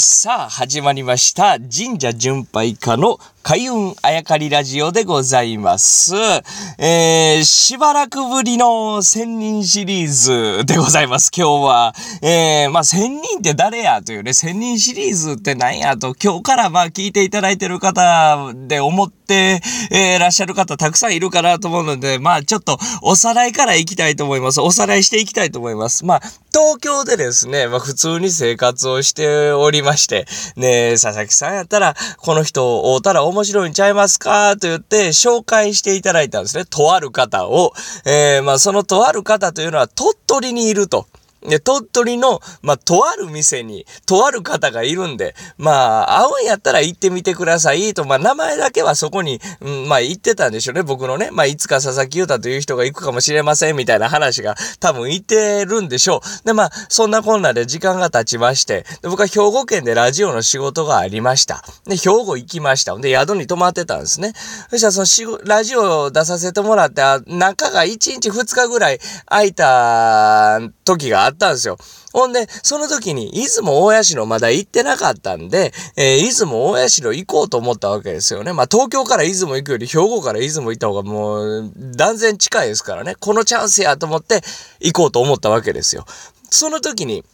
さあ、始まりました。神社巡拝家の開運あやかりラジオでございます。えー、しばらくぶりの千人シリーズでございます、今日は。えー、まあ、千人って誰やというね、千人シリーズって何やと、今日からまあ聞いていただいてる方で思って、えー、らっしゃる方たくさんいるかなと思うので、まあ、ちょっとおさらいからいきたいと思います。おさらいしていきたいと思います。まあ、東京でですね、まあ、普通に生活をしておりまして、ね佐々木さんやったら、この人を会うたら面面白いんちゃいますか？と言って紹介していただいたんですね。とある方を。えー、まあ、そのとある方というのは鳥取にいると。で、鳥取の、まあ、とある店に、とある方がいるんで、まあ、会うんやったら行ってみてくださいと、まあ、名前だけはそこに、うん、まあ、言ってたんでしょうね、僕のね。まあ、いつか佐々木優太という人が行くかもしれません、みたいな話が多分言ってるんでしょう。で、まあ、そんなこんなで時間が経ちまして、で僕は兵庫県でラジオの仕事がありました。で、兵庫行きました。で、宿に泊まってたんですね。そしたら、その仕事、ラジオを出させてもらって、中が1日2日ぐらい空いた時があったんですよ。ほんで、その時に、出雲大社まだ行ってなかったんで、えー、出雲大社行こうと思ったわけですよね。まあ、東京から出雲行くより、兵庫から出雲行った方がもう、断然近いですからね。このチャンスやと思って、行こうと思ったわけですよ。その時に、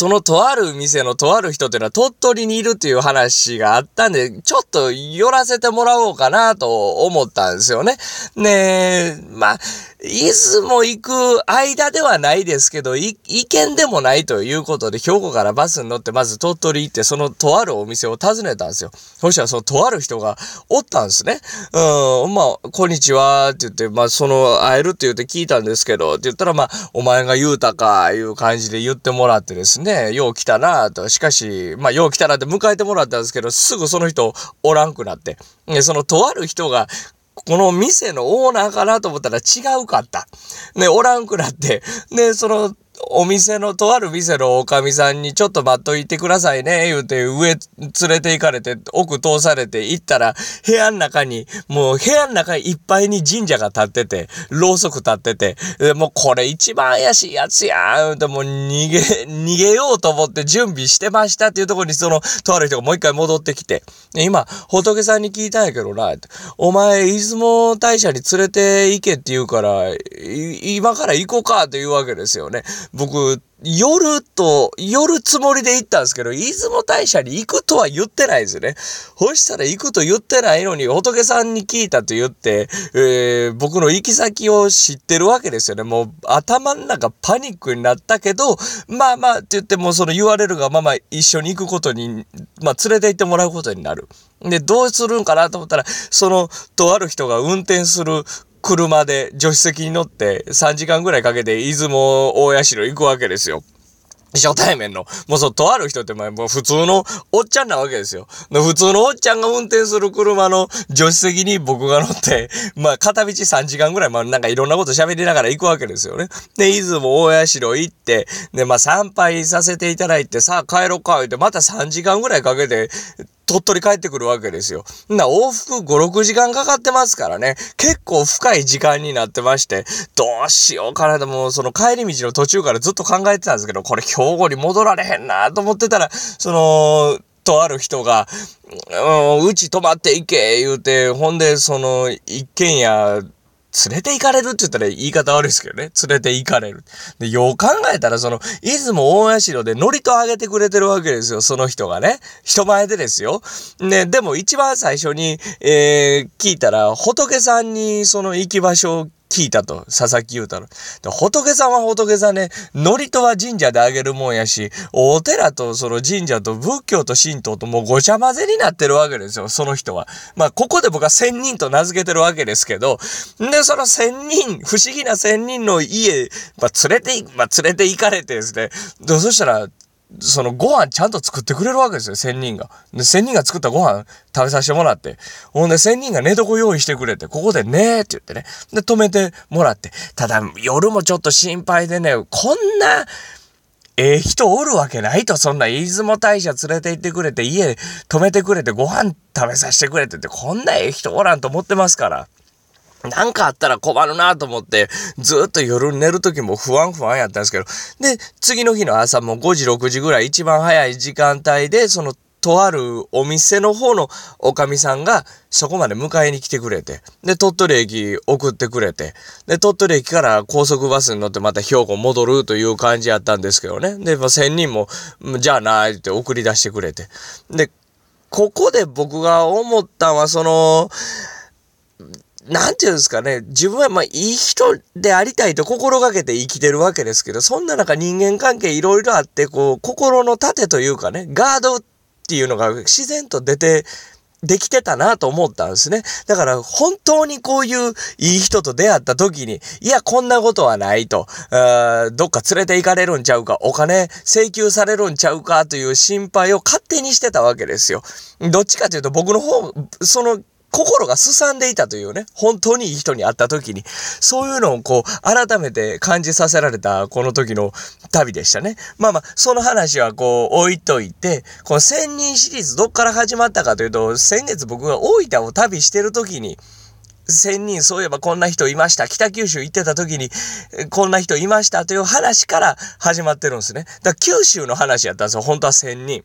そのとある店のとある人っていうのは鳥取にいるっていう話があったんで、ちょっと寄らせてもらおうかなと思ったんですよね。ねえ、まあ、出雲行く間ではないですけど、い、意見でもないということで、兵庫からバスに乗って、まず鳥取行って、そのとあるお店を訪ねたんですよ。そしたら、そのとある人がおったんですね。うん、まあ、こんにちは、って言って、まあ、その、会えるって言って聞いたんですけど、って言ったら、まあ、お前が言うたか、いう感じで言ってもらってですね、よう来たなと。しかし、まあ、よう来たなって迎えてもらったんですけど、すぐその人おらんくなって。で、そのとある人が、この店のオーナーかなと思ったら違うかった。ね、おらんくなって。ね、その、お店の、とある店のおかみさんにちょっと待っといてくださいね、言うて上連れて行かれて、奥通されて行ったら、部屋の中に、もう部屋の中いっぱいに神社が立ってて、ろうそく立ってて、もうこれ一番怪しいやつやん、言うてもう逃げ、逃げようと思って準備してましたっていうところにその、とある人がもう一回戻ってきて、今、仏さんに聞いたんやけどな、お前、出雲大社に連れて行けって言うから、今から行こうかって言うわけですよね。僕、夜と、夜つもりで行ったんですけど、出雲大社に行くとは言ってないですよね。そしたら行くと言ってないのに、仏さんに聞いたと言って、えー、僕の行き先を知ってるわけですよね。もう頭の中パニックになったけど、まあまあって言ってもその言われるがまま一緒に行くことに、まあ連れて行ってもらうことになる。で、どうするんかなと思ったら、その、とある人が運転する車で助手席に乗って3時間ぐらいかけて出雲大社行くわけですよ。初対面の。もうそう、とある人ってもう普通のおっちゃんなわけですよ。普通のおっちゃんが運転する車の助手席に僕が乗って、まあ片道3時間ぐらい、まあなんかいろんなこと喋りながら行くわけですよね。で、出雲大社行って、で、まあ参拝させていただいて、さあ帰ろうか、言って、また3時間ぐらいかけて、鳥取帰ってくるわけですよ。な、往復5、6時間かかってますからね。結構深い時間になってまして、どうしようかなと、もうその帰り道の途中からずっと考えてたんですけど、これ兵庫に戻られへんなと思ってたら、その、とある人が、うん、うち泊まっていけ、言うて、ほんで、その、一軒家、連れて行かれるって言ったら言い方悪いですけどね。連れて行かれる。で、よう考えたら、その、出雲大社でノリとあげてくれてるわけですよ、その人がね。人前でですよ。ね、でも一番最初に、えー、聞いたら、仏さんにその行き場所を聞いたと、佐々木優太の。で仏さんは仏さんね、祝詞は神社であげるもんやし、お寺とその神社と仏教と神道ともうごちゃ混ぜになってるわけですよ、その人は。まあ、ここで僕は千人と名付けてるわけですけど、で、その千人、不思議な千人の家、まあ、連れて、まあ、連れて行かれてですね、そしたら、そのご飯ちゃんと作ってくれるわけですよ、千人が。で、千人が作ったご飯食べさせてもらって。ほんで、千人が寝床用意してくれて、ここでねーって言ってね。で、止めてもらって。ただ、夜もちょっと心配でね、こんな、ええ人おるわけないと、そんな出雲大社連れて行ってくれて、家泊めてくれて、ご飯食べさせてくれてって、こんなええ人おらんと思ってますから。なんかあったら困るなと思って、ずっと夜寝る時も不安不安やったんですけど、で、次の日の朝も5時、6時ぐらい一番早い時間帯で、その、とあるお店の方のおかみさんがそこまで迎えに来てくれて、で、鳥取駅送ってくれて、で、鳥取駅から高速バスに乗ってまた兵庫戻るという感じやったんですけどね。で、まあ、仙人も、じゃあなーって送り出してくれて。で、ここで僕が思ったのは、その、なんていうんですかね、自分はまあいい人でありたいと心がけて生きてるわけですけど、そんな中人間関係いろいろあって、こう、心の盾というかね、ガードっていうのが自然と出て、できてたなと思ったんですね。だから本当にこういういい人と出会った時に、いや、こんなことはないと、どっか連れて行かれるんちゃうか、お金請求されるんちゃうかという心配を勝手にしてたわけですよ。どっちかというと僕の方、その心がすさんでいたというね、本当にいい人に会った時に、そういうのをこう、改めて感じさせられたこの時の旅でしたね。まあまあ、その話はこう、置いといて、この千人シリーズどっから始まったかというと、先月僕が大分を旅してる時に、千人、そういえばこんな人いました。北九州行ってた時に、こんな人いましたという話から始まってるんですね。だから九州の話やったんですよ。本当は千人。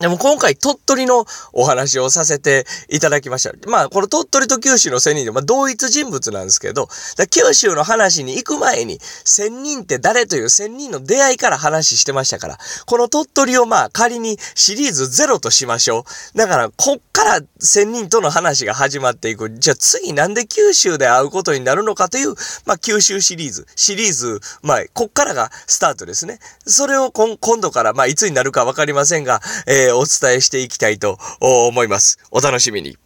でも今回鳥取のお話をさせていただきました。まあ、この鳥取と九州の仙人で、まあ、同一人物なんですけど、九州の話に行く前に、仙人って誰という仙人の出会いから話してましたから、この鳥取をまあ仮にシリーズゼロとしましょう。だから、こっから仙人との話が始まっていく。じゃあ次なんで九州で会うことになるのかという、まあ九州シリーズ、シリーズ、ま、こっからがスタートですね。それを今度から、まあいつになるかわかりませんが、えーえー、お伝えしていきたいと思います。お楽しみに。